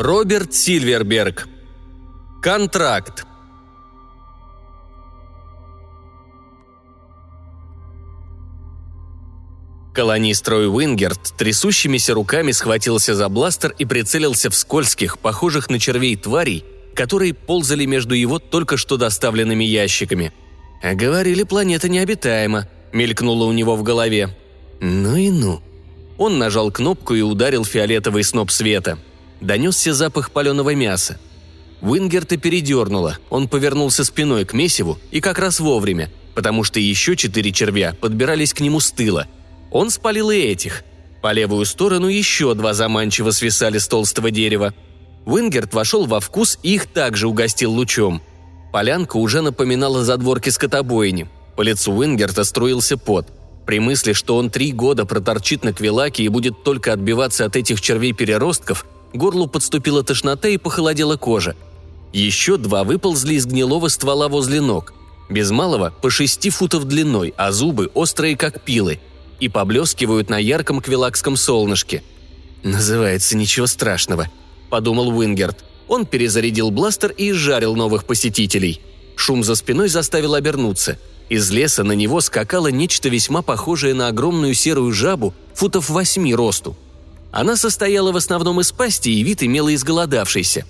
Роберт Сильверберг. Контракт. Колонист Рой Уингерт трясущимися руками схватился за бластер и прицелился в скользких, похожих на червей тварей, которые ползали между его только что доставленными ящиками. «А говорили, планета необитаема», — мелькнуло у него в голове. «Ну и ну». Он нажал кнопку и ударил фиолетовый сноп света. Донесся запах паленого мяса. Уингерта передернуло, он повернулся спиной к месиву и как раз вовремя, потому что еще четыре червя подбирались к нему с тыла — он спалил и этих. По левую сторону еще два заманчиво свисали с толстого дерева. Уингерт вошел во вкус и их также угостил лучом. Полянка уже напоминала задворки скотобойни. По лицу Уингерта струился пот. При мысли, что он три года проторчит на Квилаке и будет только отбиваться от этих червей-переростков, горлу подступила тошнота и похолодела кожа. Еще два выползли из гнилого ствола возле ног. Без малого по шести футов длиной, а зубы острые как пилы – и поблескивают на ярком квилакском солнышке. «Называется ничего страшного», – подумал Уингерт. Он перезарядил бластер и изжарил новых посетителей. Шум за спиной заставил обернуться. Из леса на него скакало нечто весьма похожее на огромную серую жабу футов восьми росту. Она состояла в основном из пасти и вид имела изголодавшийся.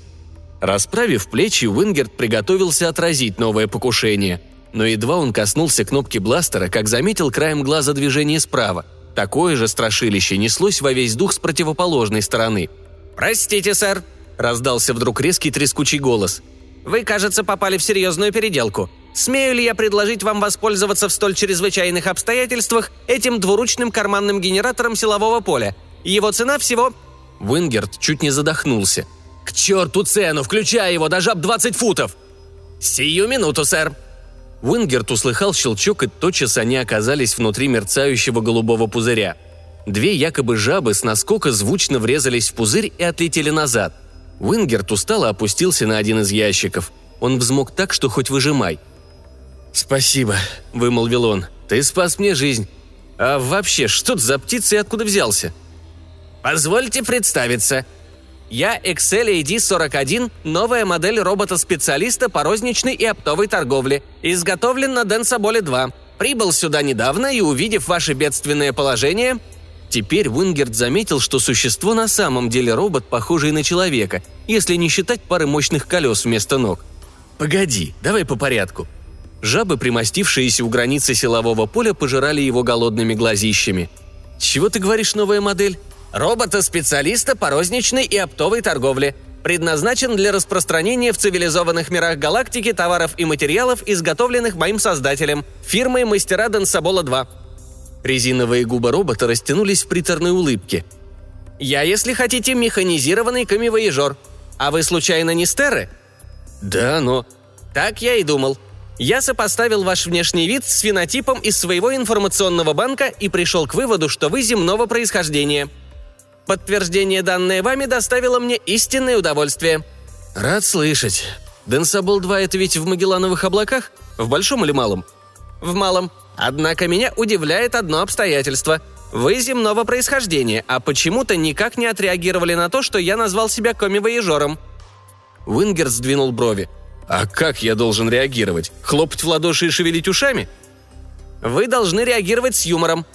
Расправив плечи, Уингерт приготовился отразить новое покушение – но едва он коснулся кнопки бластера, как заметил краем глаза движение справа. Такое же страшилище неслось во весь дух с противоположной стороны. «Простите, сэр», — раздался вдруг резкий трескучий голос. «Вы, кажется, попали в серьезную переделку. Смею ли я предложить вам воспользоваться в столь чрезвычайных обстоятельствах этим двуручным карманным генератором силового поля? Его цена всего...» Вингерт чуть не задохнулся. «К черту цену! Включай его! До жаб 20 футов!» «Сию минуту, сэр!» Уингерт услыхал щелчок, и тотчас они оказались внутри мерцающего голубого пузыря. Две якобы жабы с наскока звучно врезались в пузырь и отлетели назад. Уингерт устало опустился на один из ящиков. Он взмок так, что хоть выжимай. «Спасибо», — вымолвил он. «Ты спас мне жизнь. А вообще, что ты за птица и откуда взялся?» «Позвольте представиться», я Excel AD41, новая модель робота-специалиста по розничной и оптовой торговле. Изготовлен на Денсаболе 2. Прибыл сюда недавно и, увидев ваше бедственное положение... Теперь Уингерт заметил, что существо на самом деле робот, похожий на человека, если не считать пары мощных колес вместо ног. «Погоди, давай по порядку», Жабы, примостившиеся у границы силового поля, пожирали его голодными глазищами. «Чего ты говоришь, новая модель?» Робота-специалиста по розничной и оптовой торговле. Предназначен для распространения в цивилизованных мирах галактики товаров и материалов, изготовленных моим создателем, фирмой «Мастера Денсабола-2». Резиновые губы робота растянулись в приторной улыбке. «Я, если хотите, механизированный камевоежор. А вы, случайно, не стеры?» «Да, но...» «Так я и думал. Я сопоставил ваш внешний вид с фенотипом из своего информационного банка и пришел к выводу, что вы земного происхождения. Подтверждение, данное вами, доставило мне истинное удовольствие». «Рад слышать. Денсабол-2 — это ведь в Магеллановых облаках? В большом или малом?» «В малом. Однако меня удивляет одно обстоятельство. Вы земного происхождения, а почему-то никак не отреагировали на то, что я назвал себя коммивояжером». Уингер сдвинул брови. «А как я должен реагировать? Хлопать в ладоши и шевелить ушами?» «Вы должны реагировать с юмором.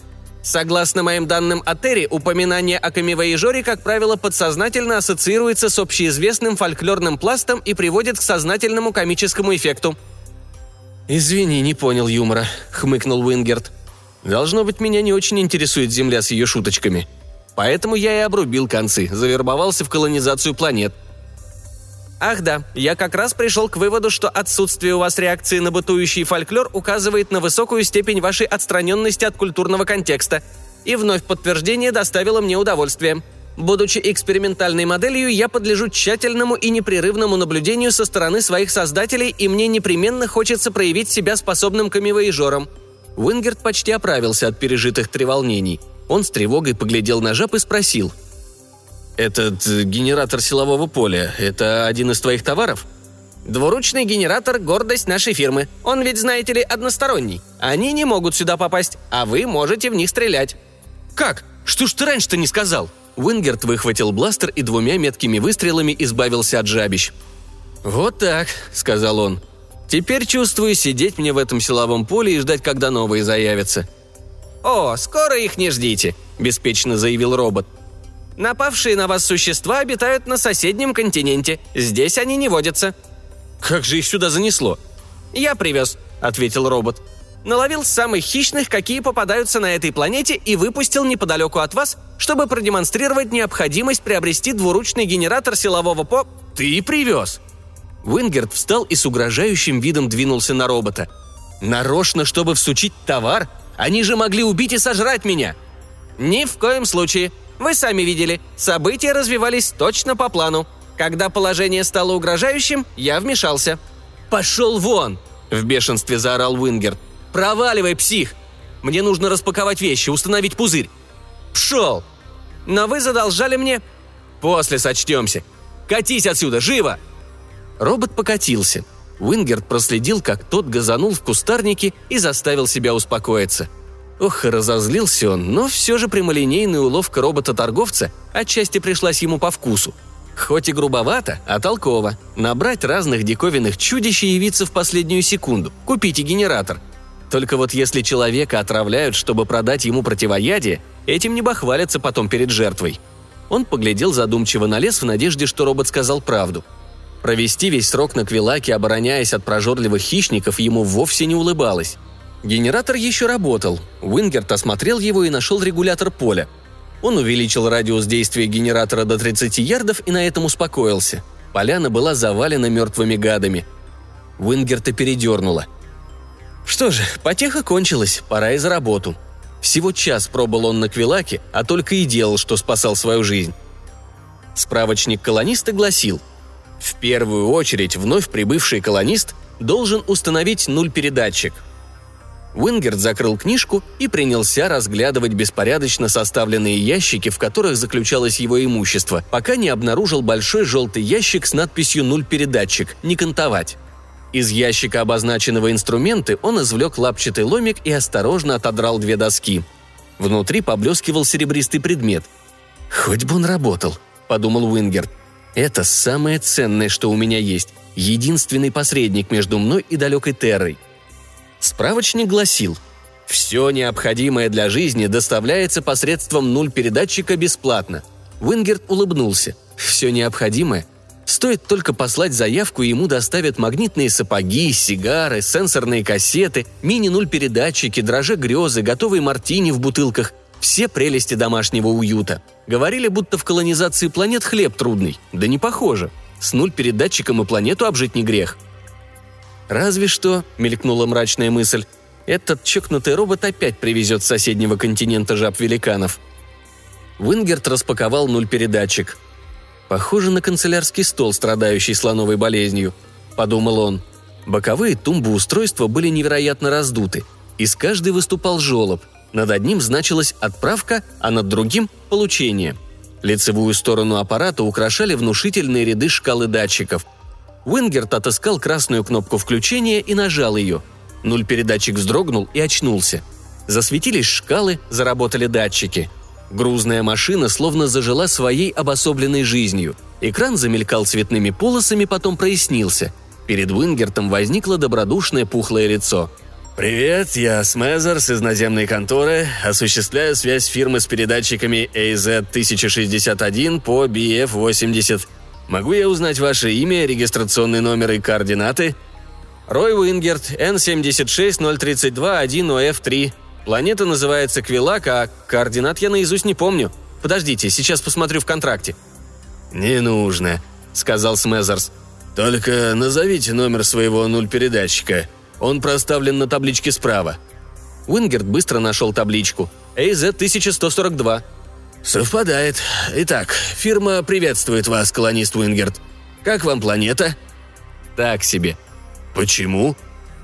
Согласно моим данным о Терре, упоминание о коммивояжере, как правило, подсознательно ассоциируется с общеизвестным фольклорным пластом и приводит к сознательному комическому эффекту. «Извини, не понял юмора», — хмыкнул Уингерт. «Должно быть, меня не очень интересует Земля с ее шуточками. Поэтому я и обрубил концы, завербовался в колонизацию планет. Ах да, я как раз пришел к выводу, что отсутствие у вас реакции на бытующий фольклор указывает на высокую степень вашей отстраненности от культурного контекста. И вновь подтверждение доставило мне удовольствие. Будучи экспериментальной моделью, я подлежу тщательному и непрерывному наблюдению со стороны своих создателей, и мне непременно хочется проявить себя способным коммивояжером. Уингерт почти оправился от пережитых треволнений. Он с тревогой поглядел на жаб и спросил – «Этот э, генератор силового поля – это один из твоих товаров?» «Дельтоидный генератор – гордость нашей фирмы. Он ведь, знаете ли, односторонний. Они не могут сюда попасть, а вы можете в них стрелять». «Как? Что ж ты раньше-то не сказал?» Уингерт выхватил бластер и двумя меткими выстрелами избавился от жабищ. «Вот так», — сказал он. «Теперь чувствую сидеть мне в этом силовом поле и ждать, когда новые заявятся». «О, скоро их не ждите», — беспечно заявил робот. «Напавшие на вас существа обитают на соседнем континенте. Здесь они не водятся». «Как же их сюда занесло?» «Я привез», — ответил робот. «Наловил самых хищных, какие попадаются на этой планете, и выпустил неподалеку от вас, чтобы продемонстрировать необходимость приобрести двуручный генератор силового по...» «Ты привез?» Уингерт встал и с угрожающим видом двинулся на робота. «Нарочно, чтобы всучить товар? Они же могли убить и сожрать меня!» «Ни в коем случае. Вы сами видели, события развивались точно по плану. Когда положение стало угрожающим, я вмешался». «Пошел вон!» – в бешенстве заорал Уингерт. «Проваливай, псих! Мне нужно распаковать вещи, установить пузырь!» «Пшел!» «Но вы задолжали мне...» «После сочтемся! Катись отсюда, живо!» Робот покатился. Уингерт проследил, как тот газанул в кустарнике и заставил себя успокоиться. Ох, разозлился он, но все же прямолинейная уловка робота-торговца отчасти пришлась ему по вкусу. Хоть и грубовато, а толково. Набрать разных диковинных чудищ и явиться в последнюю секунду. Купите генератор. Только вот если человека отравляют, чтобы продать ему противоядие, этим не бахвалятся потом перед жертвой. Он поглядел задумчиво на лес в надежде, что робот сказал правду – Провести весь срок на Квилаке, обороняясь от прожорливых хищников, ему вовсе не улыбалось. Генератор еще работал. Уингерт осмотрел его и нашел регулятор поля. Он увеличил радиус действия генератора до 30 ярдов и на этом успокоился. Поляна была завалена мертвыми гадами. Уингерта передернуло. Что же, потеха кончилась, пора и за работу. Всего час пробыл он на Квилаке, а только и делал, что спасал свою жизнь. Справочник колониста гласил – в первую очередь вновь прибывший колонист должен установить нуль-передатчик. Уингерт закрыл книжку и принялся разглядывать беспорядочно составленные ящики, в которых заключалось его имущество, пока не обнаружил большой желтый ящик с надписью «Нуль-передатчик. Не кантовать». Из ящика обозначенного инструменты он извлек лапчатый ломик и осторожно отодрал две доски. Внутри поблескивал серебристый предмет. «Хоть бы он работал», — подумал Уингерт. Это самое ценное, что у меня есть. Единственный посредник между мной и далекой Террой. Справочник гласил, все необходимое для жизни доставляется посредством нуль-передатчика бесплатно. Уингерт улыбнулся. Все необходимое? Стоит только послать заявку, и ему доставят магнитные сапоги, сигары, сенсорные кассеты, мини-нуль-передатчики, дрожжи грезы, готовые мартини в бутылках – все прелести домашнего уюта. Говорили, будто в колонизации планет хлеб трудный. Да не похоже. С нуль передатчиком и планету обжить не грех. «Разве что», — мелькнула мрачная мысль, «этот чокнутый робот опять привезет с соседнего континента жаб-великанов». Вингерт распаковал нуль передатчик. «Похоже на канцелярский стол, страдающий слоновой болезнью», — подумал он. Боковые тумбы устройства были невероятно раздуты. Из каждой выступал желоб — над одним значилась «отправка», а над другим – «получение». Лицевую сторону аппарата украшали внушительные ряды шкалы датчиков. Уингерт отыскал красную кнопку включения и нажал ее. Нуль передатчик вздрогнул и очнулся. Засветились шкалы, заработали датчики. Грузная машина словно зажила своей обособленной жизнью. Экран замелькал цветными полосами, потом прояснился. Перед Уингертом возникло добродушное пухлое лицо – «Привет, я Смезерс наземной конторы. Осуществляю связь фирмы с передатчиками AZ-1061 по BF-80. Могу я узнать ваше имя, регистрационный номер и координаты?» «Рой Уингерт, N76032-1OF3. Планета называется Квилак, а координат я наизусть не помню. Подождите, сейчас посмотрю в контракте». «Не нужно», — сказал Смезерс. «Только назовите номер своего нуль-передатчика», он проставлен на табличке справа». Уингерт быстро нашел табличку. «AZ-1142». «Совпадает. Итак, фирма приветствует вас, колонист Уингерт. Как вам планета?» «Так себе». «Почему?»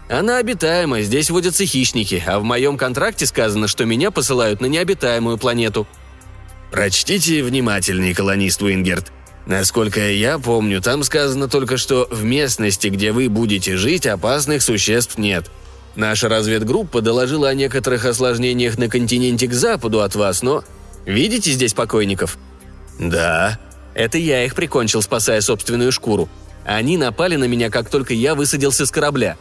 «Она обитаема, здесь водятся хищники, а в моем контракте сказано, что меня посылают на необитаемую планету». «Прочтите внимательнее, колонист Уингерт. Насколько я помню, там сказано только, что в местности, где вы будете жить, опасных существ нет. Наша разведгруппа доложила о некоторых осложнениях на континенте к западу от вас, но... Видите здесь покойников? «Да». «Это я их прикончил, спасая собственную шкуру. Они напали на меня, как только я высадился с корабля».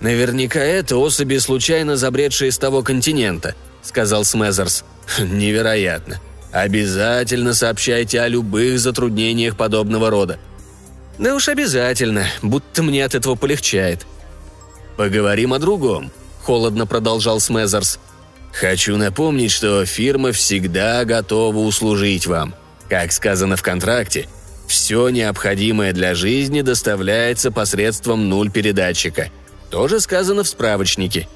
«Наверняка это особи, случайно забредшие с того континента», — сказал Смезерс. «Невероятно. Обязательно сообщайте о любых затруднениях подобного рода». «Да уж обязательно, будто мне от этого полегчает». «Поговорим о другом», — холодно продолжал Смезерс. «Хочу напомнить, что фирма всегда готова услужить вам. Как сказано в контракте, все необходимое для жизни доставляется посредством нуль передатчика. Тоже сказано в справочнике.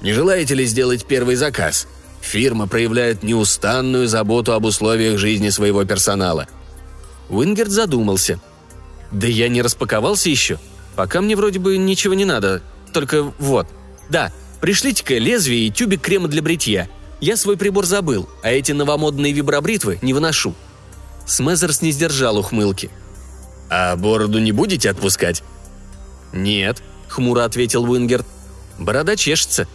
Не желаете ли сделать первый заказ? Фирма проявляет неустанную заботу об условиях жизни своего персонала. Уингерт задумался. «Да я не распаковался еще. Пока мне вроде бы ничего не надо. Только вот. Да, пришлите-ка лезвие и тюбик крема для бритья. Я свой прибор забыл, а эти новомодные вибробритвы не выношу». Смезерс не сдержал ухмылки. «А бороду не будете отпускать?» «Нет», — хмуро ответил Уингерт. «Борода чешется.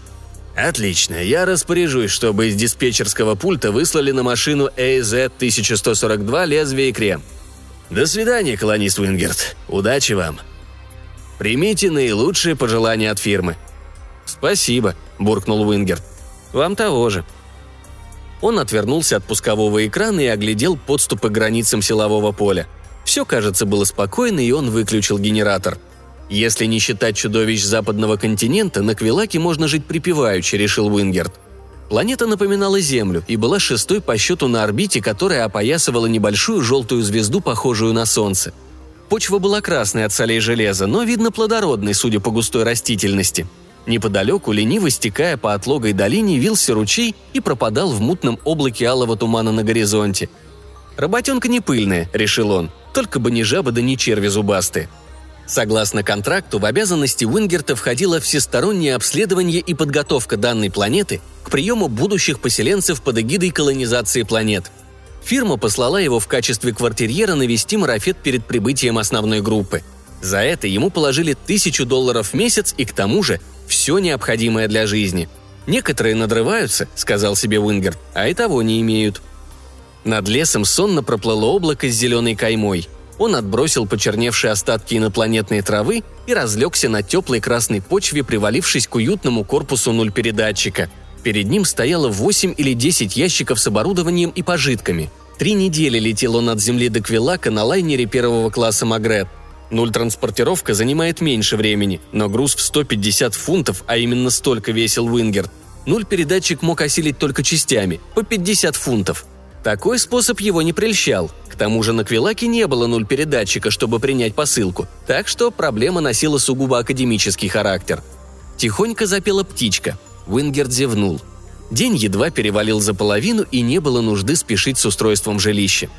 «Отлично, я распоряжусь, чтобы из диспетчерского пульта выслали на машину AZ-1142 лезвие и крем. До свидания, колонист Уингерт. Удачи вам. Примите наилучшие пожелания от фирмы». «Спасибо», – буркнул Уингерт. «Вам того же». Он отвернулся от пускового экрана и оглядел подступы к границам силового поля. Все, кажется, было спокойно, и он выключил генератор – если не считать чудовищ западного континента, на Квилаке можно жить припеваючи, решил Уингерт. Планета напоминала Землю и была шестой по счету на орбите, которая опоясывала небольшую желтую звезду, похожую на Солнце. Почва была красной от солей железа, но, видно, плодородной, судя по густой растительности. Неподалеку, лениво стекая по отлогой долине, вился ручей и пропадал в мутном облаке алого тумана на горизонте. «Работенка не пыльная», — решил он, — «только бы не жаба да не черви зубастые». Согласно контракту, в обязанности Уингерта входило всестороннее обследование и подготовка данной планеты к приему будущих поселенцев под эгидой колонизации планет. Фирма послала его в качестве квартирьера навести марафет перед прибытием основной группы. За это ему положили тысячу долларов в месяц и к тому же все необходимое для жизни. Некоторые надрываются, сказал себе Уингерт, а и того не имеют. Над лесом сонно проплыло облако с зеленой каймой – он отбросил почерневшие остатки инопланетной травы и разлегся на теплой красной почве, привалившись к уютному корпусу нуль передатчика. Перед ним стояло 8 или 10 ящиков с оборудованием и пожитками. Три недели летел он от Земли до Квилака на лайнере первого класса Магрет. Нуль-транспортировка занимает меньше времени, но груз в 150 фунтов, а именно столько весил Уингерт, нуль-передатчик мог осилить только частями, по 50 фунтов. Такой способ его не прельщал. К тому же на Квилаке не было нуль передатчика, чтобы принять посылку, так что проблема носила сугубо академический характер. Тихонько запела птичка. Уингерт зевнул. День едва перевалил за половину, и не было нужды спешить с устройством жилища.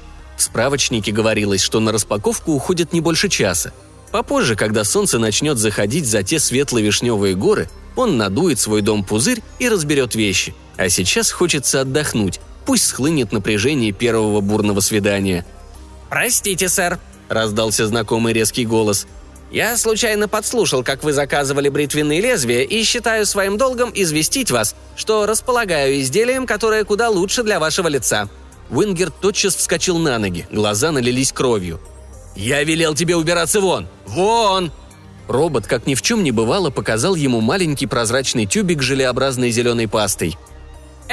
В справочнике говорилось, что на распаковку уходит не больше часа. Попозже, когда солнце начнет заходить за те светло-вишневые горы, он надует свой дом-пузырь и разберет вещи. А сейчас хочется отдохнуть, Пусть схлынет напряжение первого бурного свидания. «Простите, сэр», — раздался знакомый резкий голос. «Я случайно подслушал, как вы заказывали бритвенные лезвия, и считаю своим долгом известить вас, что располагаю изделием, которое куда лучше для вашего лица». Уингерт тотчас вскочил на ноги, глаза налились кровью. «Я велел тебе убираться вон! Вон!» Робот, как ни в чем не бывало, показал ему маленький прозрачный тюбик с желеобразной зеленой пастой –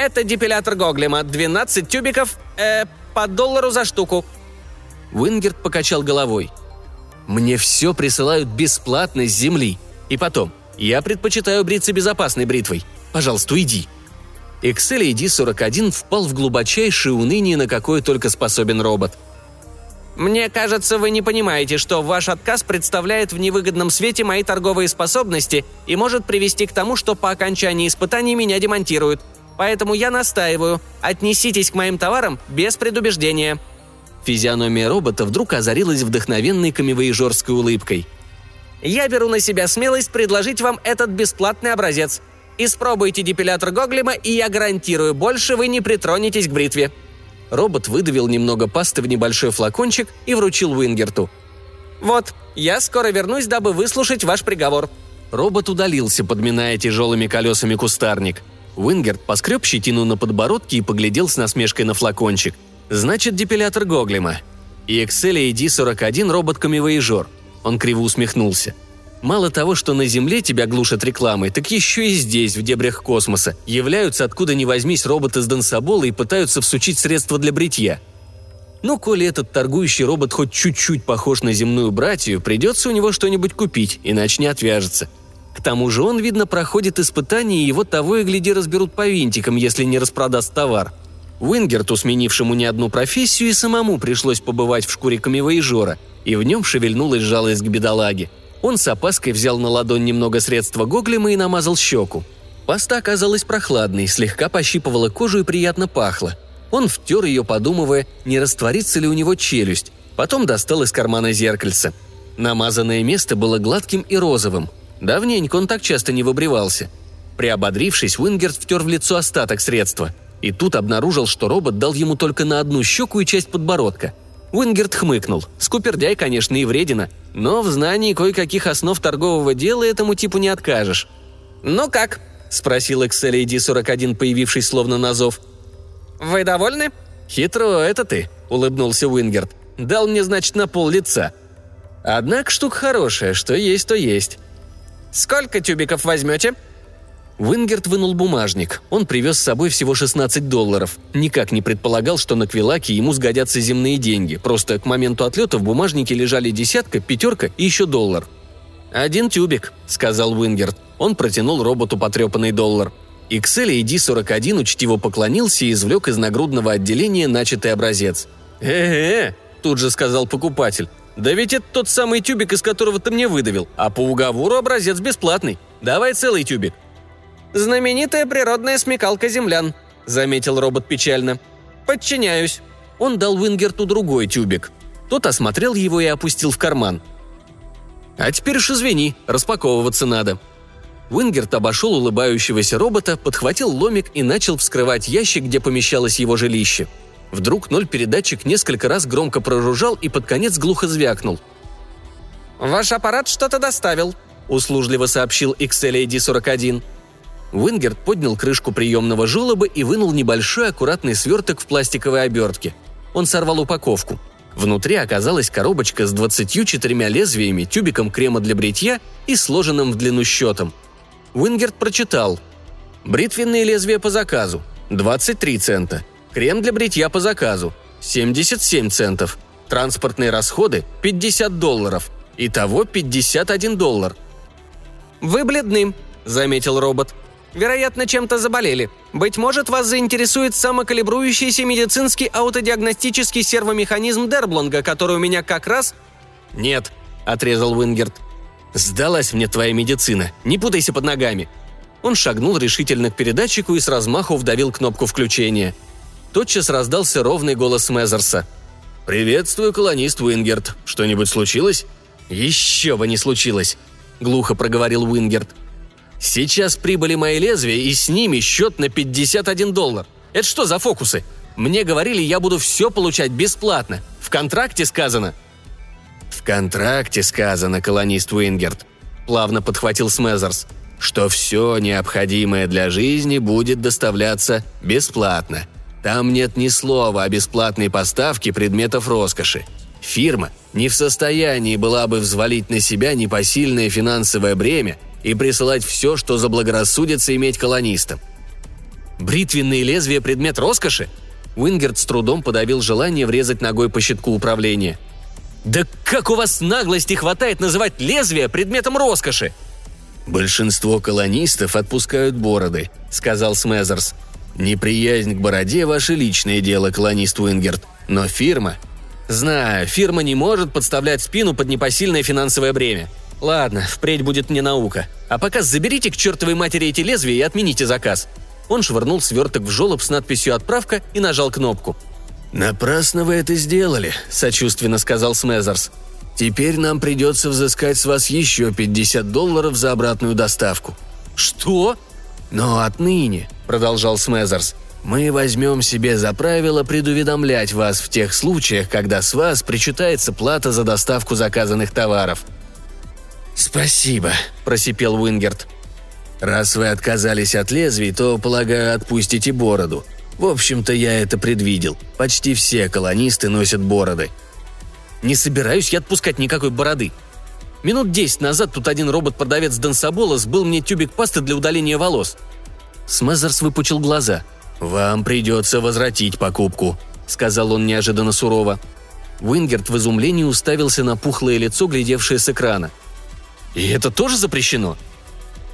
это депилятор Гоглема. 12 тюбиков, э, по доллару за штуку». Уингерт покачал головой. «Мне все присылают бесплатно с земли. И потом, я предпочитаю бриться безопасной бритвой. Пожалуйста, уйди». Excel ID-41 впал в глубочайшее уныние, на какое только способен робот. «Мне кажется, вы не понимаете, что ваш отказ представляет в невыгодном свете мои торговые способности и может привести к тому, что по окончании испытаний меня демонтируют. Поэтому я настаиваю, отнеситесь к моим товарам без предубеждения». Физиономия робота вдруг озарилась вдохновенной коммивояжерской улыбкой. «Я беру на себя смелость предложить вам этот бесплатный образец. Испробуйте депилятор Гоглема, и я гарантирую, больше вы не притронетесь к бритве». Робот выдавил немного пасты в небольшой флакончик и вручил Уингерту. «Вот, я скоро вернусь, дабы выслушать ваш приговор». Робот удалился, подминая тяжелыми колесами кустарник – Уингерт поскреб щетину на подбородке и поглядел с насмешкой на флакончик. Значит, депилятор Гоглема. И Excelia D41 робот-камевоежор. Он криво усмехнулся. Мало того, что на Земле тебя глушат рекламой, так еще и здесь, в дебрях космоса, являются откуда ни возьмись роботы с Дансабола и пытаются всучить средства для бритья. Ну, коли этот торгующий робот хоть чуть-чуть похож на земную братью, придется у него что-нибудь купить, иначе не отвяжется. К тому же он, видно, проходит испытания, и его того и гляди разберут по винтикам, если не распродаст товар. Уингерту, сменившему не одну профессию, и самому пришлось побывать в шкуре камевоежора, и в нем шевельнулась жалость к бедолаге. Он с опаской взял на ладонь немного средства Гоглема и намазал щеку. Паста оказалась прохладной, слегка пощипывала кожу и приятно пахла. Он втер ее, подумывая, не растворится ли у него челюсть. Потом достал из кармана зеркальце. Намазанное место было гладким и розовым. Давненько он так часто не выбривался. Приободрившись, Уингерт втер в лицо остаток средства. И тут обнаружил, что робот дал ему только на одну щеку и часть подбородка. Уингерт хмыкнул. Скупердяй, конечно, и вредина, но в знании кое-каких основ торгового дела этому типу не откажешь. «Ну как?» – спросил XLAD-41, появившись словно на зов. «Вы довольны?» «Хитро это ты», — улыбнулся Уингерт. «Дал мне, значит, на пол лица. Однако штука хорошая, что есть, то есть». «Сколько тюбиков возьмете?» Вингерт вынул бумажник. Он привез с собой всего 16 долларов. Никак не предполагал, что на Квилаке ему сгодятся земные деньги. Просто к моменту отлета в бумажнике лежали десятка, пятерка и еще доллар. «Один тюбик», — сказал Вингерт. Он протянул роботу потрепанный доллар. Иксель AD-41 учтиво поклонился и извлек из нагрудного отделения начатый образец. «Э-э-э», тут же сказал покупатель. «Да ведь это тот самый тюбик, из которого ты мне выдавил, а по уговору образец бесплатный. Давай целый тюбик». «Знаменитая природная смекалка землян», — заметил робот печально. «Подчиняюсь». Он дал Уингерту другой тюбик. Тот осмотрел его и опустил в карман. «А теперь уж извини, распаковываться надо», Уингерт обошел улыбающегося робота, подхватил ломик и начал вскрывать ящик, где помещалось его жилище. Вдруг нуль-передатчик несколько раз громко прожужжал и под конец глухо звякнул. «Ваш аппарат что-то доставил», — услужливо сообщил XLAD-41. Уингерт поднял крышку приемного желоба и вынул небольшой аккуратный сверток в пластиковой обертке. Он сорвал упаковку. Внутри оказалась коробочка с 24 лезвиями, тюбиком крема для бритья и сложенным в длину счетом — Уингерт прочитал. Бритвенные лезвия по заказу – 23 цента. Крем для бритья по заказу – 77 центов. Транспортные расходы – 50 долларов. Итого 51 доллар. «Вы бледны», – заметил робот. «Вероятно, чем-то заболели. Быть может, вас заинтересует самокалибрующийся медицинский аутодиагностический сервомеханизм Дерблонга, который у меня как раз...» «Нет», – отрезал Уингерт. «Сдалась мне твоя медицина. Не путайся под ногами». Он шагнул решительно к передатчику и с размаху вдавил кнопку включения. Тотчас раздался ровный голос Смезерса. «Приветствую, колонист Уингерт. Что-нибудь случилось?» «Еще бы не случилось», — глухо проговорил Уингерт. «Сейчас прибыли мои лезвия, и с ними счет на 51 доллар. Это что за фокусы? Мне говорили, я буду все получать бесплатно. В контракте сказано». «В контракте сказано, колонист Уингерт», — плавно подхватил Смезерс, «что все необходимое для жизни будет доставляться бесплатно. Там нет ни слова о бесплатной поставке предметов роскоши. Фирма не в состоянии была бы взвалить на себя непосильное финансовое бремя и присылать все, что заблагорассудится иметь колонистам. Бритвенные лезвия – предмет роскоши? Уингерт с трудом подавил желание врезать ногой по щитку управления – да как у вас наглости хватает называть лезвие предметом роскоши?» «Большинство колонистов отпускают бороды», — сказал Смезерс. «Неприязнь к бороде — ваше личное дело, колонист Уингерт. Но фирма...» «Знаю, фирма не может подставлять спину под непосильное финансовое бремя. Ладно, впредь будет мне наука. А пока заберите к чертовой матери эти лезвия и отмените заказ». Он швырнул сверток в жолоб с надписью «Отправка» и нажал кнопку — «Напрасно вы это сделали», — сочувственно сказал Смезерс. «Теперь нам придется взыскать с вас еще 50 долларов за обратную доставку». «Что?» «Но отныне», — продолжал Смезерс, «мы возьмем себе за правило предуведомлять вас в тех случаях, когда с вас причитается плата за доставку заказанных товаров». «Спасибо», — просипел Уингерт. «Раз вы отказались от лезвий, то, полагаю, отпустите бороду. В общем-то, я это предвидел. Почти все колонисты носят бороды. Не собираюсь я отпускать никакой бороды. Минут десять назад тут один робот-продавец Дансабола сбыл мне тюбик пасты для удаления волос. Смезерс выпучил глаза. «Вам придется возвратить покупку», — сказал он неожиданно сурово. Уингерт в изумлении уставился на пухлое лицо, глядевшее с экрана. «И это тоже запрещено?»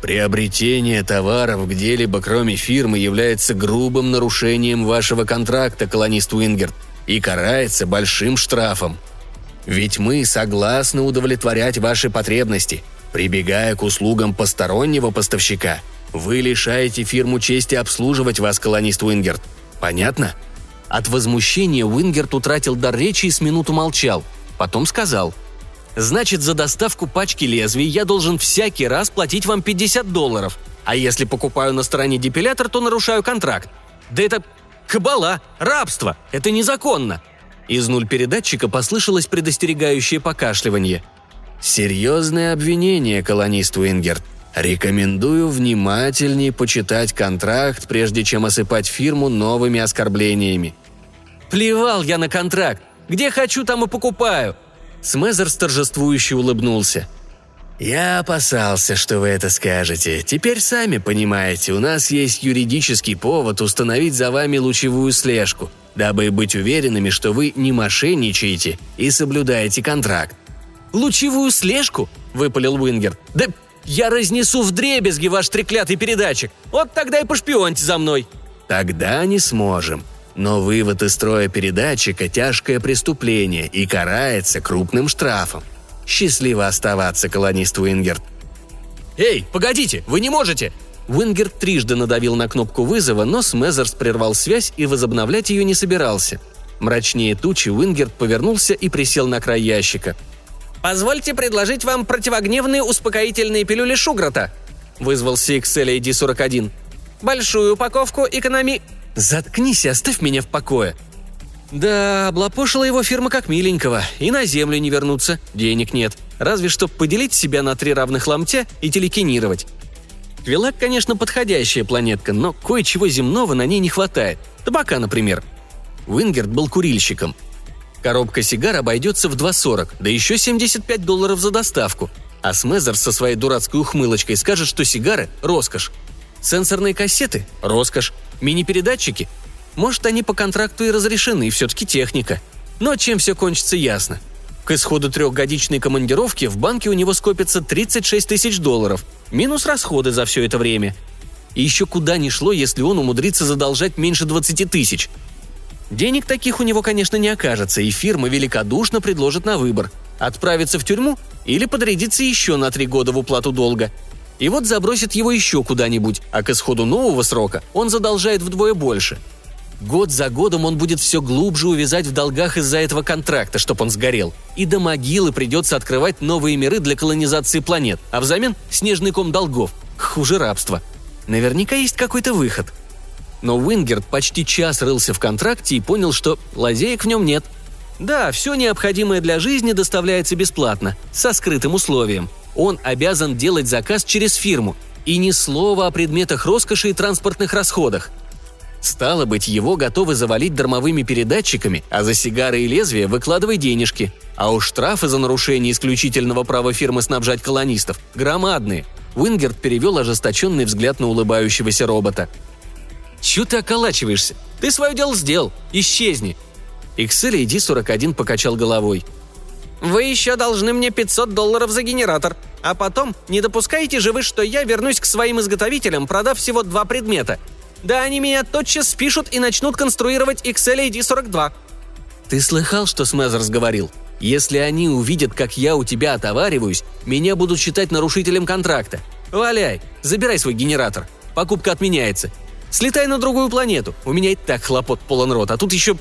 Приобретение товаров где-либо, кроме фирмы, является грубым нарушением вашего контракта, колонист Уингерт, и карается большим штрафом. Ведь мы согласны удовлетворять ваши потребности. Прибегая к услугам постороннего поставщика, вы лишаете фирму чести обслуживать вас, колонист Уингерт. Понятно? От возмущения Уингерт утратил дар речи и с минуту молчал. Потом сказал. «Значит, за доставку пачки лезвий я должен всякий раз платить вам 50 долларов. А если покупаю на стороне депилятор, то нарушаю контракт. Да это кабала, рабство, это незаконно. Из нуль передатчика послышалось предостерегающее покашливание. «Серьезное обвинение, колонист Уингерт. Рекомендую внимательней почитать контракт, прежде чем осыпать фирму новыми оскорблениями». «Плевал я на контракт. Где хочу, там и покупаю». Смезер торжествующе улыбнулся. «Я опасался, что вы это скажете. Теперь сами понимаете, у нас есть юридический повод установить за вами лучевую слежку дабы быть уверенными, что вы не мошенничаете и соблюдаете контракт. «Лучевую слежку?» – выпалил Уингер. «Да я разнесу вдребезги ваш треклятый передатчик. Вот тогда и пошпионьте за мной». «Тогда не сможем. Но вывод из строя передатчика – тяжкое преступление и карается крупным штрафом. Счастливо оставаться, колонист Уингерт». «Эй, погодите, вы не можете!» Уингер трижды надавил на кнопку вызова, но Смезерс прервал связь и возобновлять ее не собирался. Мрачнее тучи Уингерт повернулся и присел на край ящика. «Позвольте предложить вам противогневные успокоительные пилюли Шуграта», — вызвался XL AD-41. «Большую упаковку экономи...» «Заткнись и оставь меня в покое», да, облапошила его фирма как миленького, и на Землю не вернуться, денег нет. Разве что поделить себя на три равных ломтя и телекинировать. Квилак, конечно, подходящая планетка, но кое-чего земного на ней не хватает. Табака, например. Уингерт был курильщиком. Коробка сигар обойдется в 2,40, да еще 75 долларов за доставку. А Смезер со своей дурацкой ухмылочкой скажет, что сигары – роскошь. Сенсорные кассеты – роскошь. Мини-передатчики – может, они по контракту и разрешены, все-таки техника. Но чем все кончится, ясно – к исходу трехгодичной командировки в банке у него скопится 36 тысяч долларов, минус расходы за все это время. И еще куда ни шло, если он умудрится задолжать меньше 20 тысяч. Денег таких у него, конечно, не окажется, и фирма великодушно предложит на выбор – отправиться в тюрьму или подрядиться еще на три года в уплату долга. И вот забросит его еще куда-нибудь, а к исходу нового срока он задолжает вдвое больше – Год за годом он будет все глубже увязать в долгах из-за этого контракта, чтоб он сгорел. И до могилы придется открывать новые миры для колонизации планет, а взамен снежный ком долгов. Хуже рабства. Наверняка есть какой-то выход. Но Уингерт почти час рылся в контракте и понял, что лазеек в нем нет. Да, все необходимое для жизни доставляется бесплатно, со скрытым условием. Он обязан делать заказ через фирму. И ни слова о предметах роскоши и транспортных расходах – Стало быть, его готовы завалить дармовыми передатчиками, а за сигары и лезвия выкладывай денежки. А уж штрафы за нарушение исключительного права фирмы снабжать колонистов громадные. Уингерт перевел ожесточенный взгляд на улыбающегося робота. «Чё ты околачиваешься? Ты свое дело сделал. Исчезни!» Иксель ID-41 покачал головой. «Вы еще должны мне 500 долларов за генератор. А потом, не допускаете же вы, что я вернусь к своим изготовителям, продав всего два предмета – да они меня тотчас спишут и начнут конструировать XLAD-42». «Ты слыхал, что Смезерс говорил? Если они увидят, как я у тебя отовариваюсь, меня будут считать нарушителем контракта. Валяй, забирай свой генератор. Покупка отменяется. Слетай на другую планету. У меня и так хлопот полон рот, а тут еще...»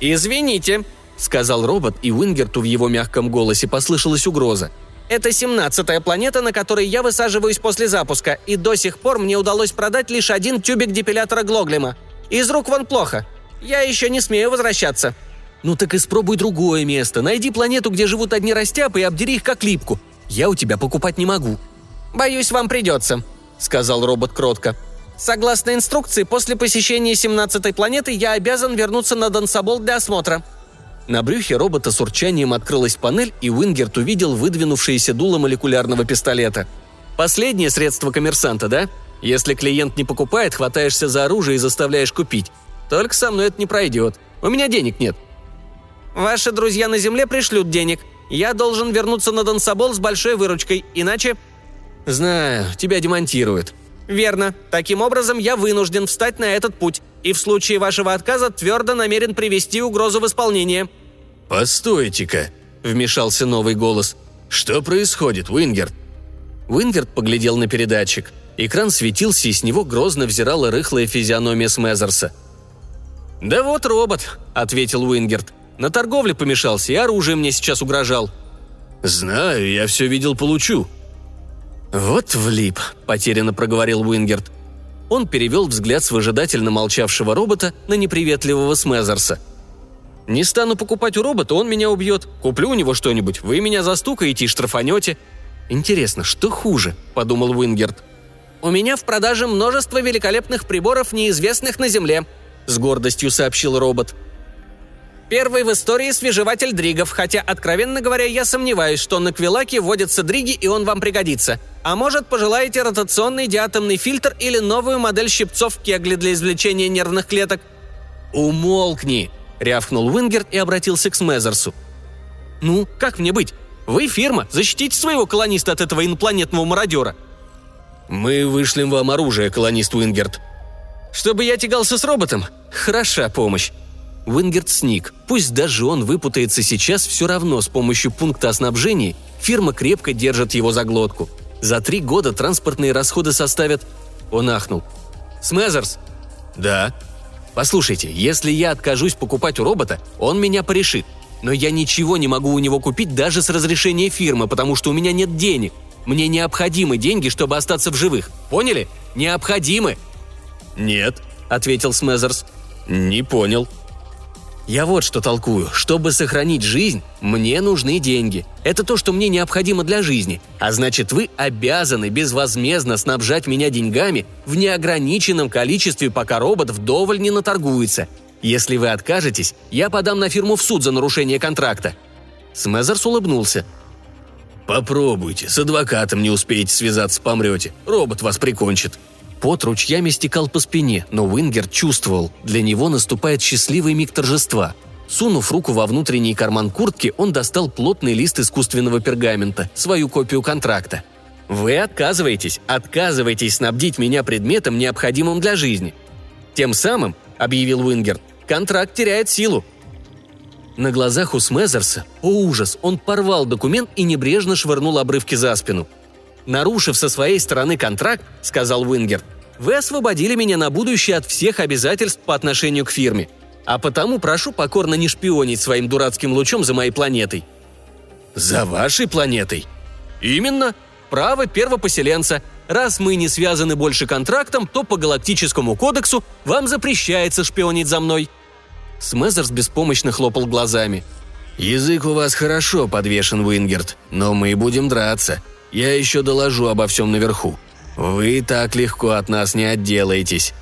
«Извините», — сказал робот, и Уингерту в его мягком голосе послышалась угроза. Это семнадцатая планета, на которой я высаживаюсь после запуска, и до сих пор мне удалось продать лишь один тюбик депилятора Глоглема. Из рук вон плохо. Я еще не смею возвращаться». «Ну так испробуй другое место. Найди планету, где живут одни растяпы, и обдери их как липку. Я у тебя покупать не могу». «Боюсь, вам придется», — сказал робот кротко. Согласно инструкции, после посещения 17-й планеты я обязан вернуться на Дансабол для осмотра. На брюхе робота с урчанием открылась панель, и Уингерт увидел выдвинувшееся дуло молекулярного пистолета. «Последнее средство коммерсанта, да? Если клиент не покупает, хватаешься за оружие и заставляешь купить. Только со мной это не пройдет. У меня денег нет». «Ваши друзья на Земле пришлют денег. Я должен вернуться на Дансабол с большой выручкой, иначе...» «Знаю, тебя демонтируют», «Верно. Таким образом, я вынужден встать на этот путь, и в случае вашего отказа твердо намерен привести угрозу в исполнение». «Постойте-ка», — вмешался новый голос. «Что происходит, Уингерт?» Уингерт поглядел на передатчик. Экран светился, и с него грозно взирала рыхлая физиономия Смезерса. «Да вот робот», — ответил Уингерт. «На торговле помешался, и оружием мне сейчас угрожал». «Знаю, я все видел-получу», «Вот влип», — потерянно проговорил Уингерт. Он перевел взгляд с выжидательно молчавшего робота на неприветливого Смезерса. «Не стану покупать у робота, он меня убьет. Куплю у него что-нибудь, вы меня застукаете и штрафанете». «Интересно, что хуже?» – подумал Уингерт. «У меня в продаже множество великолепных приборов, неизвестных на Земле», – с гордостью сообщил робот. Первый в истории свежеватель дригов, хотя, откровенно говоря, я сомневаюсь, что на Квилаке водятся дриги, и он вам пригодится. А может, пожелаете ротационный диатомный фильтр или новую модель щипцов Кегли для извлечения нервных клеток? «Умолкни!» – рявкнул Уингерт и обратился к Смезерсу. «Ну, как мне быть? Вы фирма, защитите своего колониста от этого инопланетного мародера». «Мы вышлем вам оружие, колонист Уингерт». «Чтобы я тягался с роботом? Хороша помощь. Вингерт сник. Пусть даже он выпутается сейчас, все равно с помощью пункта о снабжении фирма крепко держит его за глотку. За три года транспортные расходы составят... Он ахнул. «Смезерс?» «Да». «Послушайте, если я откажусь покупать у робота, он меня порешит. Но я ничего не могу у него купить даже с разрешения фирмы, потому что у меня нет денег. Мне необходимы деньги, чтобы остаться в живых. Поняли? Необходимы!» «Нет», — ответил Смезерс. «Не понял», я вот что толкую. Чтобы сохранить жизнь, мне нужны деньги. Это то, что мне необходимо для жизни. А значит, вы обязаны безвозмездно снабжать меня деньгами в неограниченном количестве, пока робот вдоволь не наторгуется. Если вы откажетесь, я подам на фирму в суд за нарушение контракта». Смезерс улыбнулся. «Попробуйте, с адвокатом не успеете связаться, помрете. Робот вас прикончит», Пот ручьями стекал по спине, но Уингер чувствовал, для него наступает счастливый миг торжества. Сунув руку во внутренний карман куртки, он достал плотный лист искусственного пергамента, свою копию контракта. «Вы отказываетесь, отказываетесь снабдить меня предметом, необходимым для жизни». «Тем самым», — объявил Уингер, — «контракт теряет силу». На глазах у Смезерса, о ужас, он порвал документ и небрежно швырнул обрывки за спину – Нарушив со своей стороны контракт, сказал Уингер, вы освободили меня на будущее от всех обязательств по отношению к фирме. А потому прошу покорно не шпионить своим дурацким лучом за моей планетой». «За вашей планетой?» «Именно. Право первопоселенца. Раз мы не связаны больше контрактом, то по галактическому кодексу вам запрещается шпионить за мной». Смезерс беспомощно хлопал глазами. «Язык у вас хорошо подвешен, Уингерт, но мы будем драться. Я еще доложу обо всем наверху. Вы так легко от нас не отделаетесь».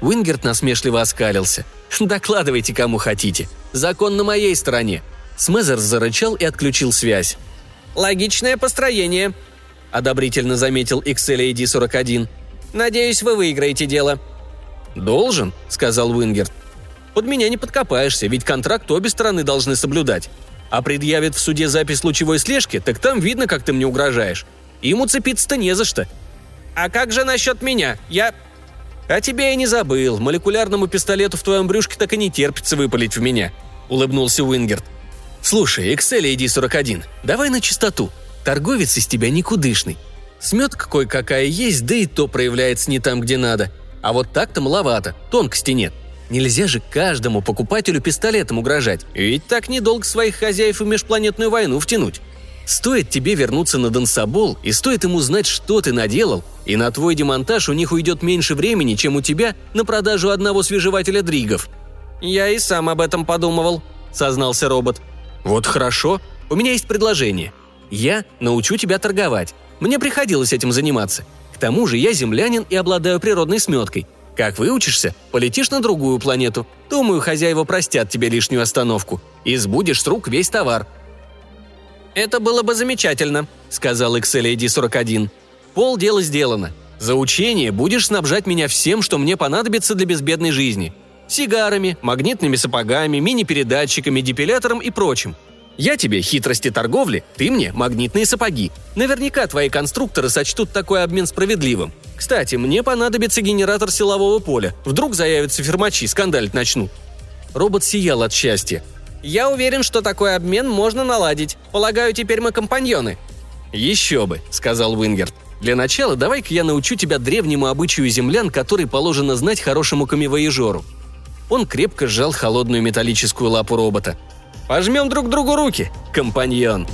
Уингерт насмешливо оскалился. «Докладывайте, кому хотите. Закон на моей стороне». Смезерс зарычал и отключил связь. «Логичное построение», — одобрительно заметил XLAD-41. «Надеюсь, вы выиграете дело». «Должен», — сказал Уингерт. «Под меня не подкопаешься, ведь контракт обе стороны должны соблюдать. А предъявит в суде запись лучевой слежки, так там видно, как ты мне угрожаешь. Им уцепиться-то не за что. А как же насчет меня? Я... А тебя я не забыл. Молекулярному пистолету в твоем брюшке так и не терпится выпалить в меня. Улыбнулся Уингерт. Слушай, XL-AD41, давай начистоту. Торговец из тебя никудышный. Сметка кое-какая есть, да и то проявляется не там, где надо. А вот так-то маловато, тонкости нет. Нельзя же каждому покупателю пистолетом угрожать, ведь так недолго своих хозяев в межпланетную войну втянуть. Стоит тебе вернуться на Дансабол, и стоит ему знать, что ты наделал, и на твой демонтаж у них уйдет меньше времени, чем у тебя на продажу одного свежевателя дригов». «Я и сам об этом подумывал», — сознался робот. «Вот хорошо. У меня есть предложение. Я научу тебя торговать. Мне приходилось этим заниматься. К тому же я землянин и обладаю природной сметкой. Как выучишься, полетишь на другую планету. Думаю, хозяева простят тебе лишнюю остановку. И сбудешь с рук весь товар». «Это было бы замечательно», — сказал XLAD-41. «Пол дела сделано. За учение будешь снабжать меня всем, что мне понадобится для безбедной жизни. Сигарами, магнитными сапогами, мини-передатчиками, депилятором и прочим. Я тебе хитрости торговли, ты мне магнитные сапоги. Наверняка твои конструкторы сочтут такой обмен справедливым. Кстати, мне понадобится генератор силового поля. Вдруг заявятся фирмачи, скандалить начнут». Робот сиял от счастья. «Я уверен, что такой обмен можно наладить. Полагаю, теперь мы компаньоны». «Еще бы», — сказал Уингерт. «Для начала давай-ка я научу тебя древнему обычаю землян, который положено знать хорошему коммивояжеру». Он крепко сжал холодную металлическую лапу робота. «Пожмем друг другу руки, компаньон!»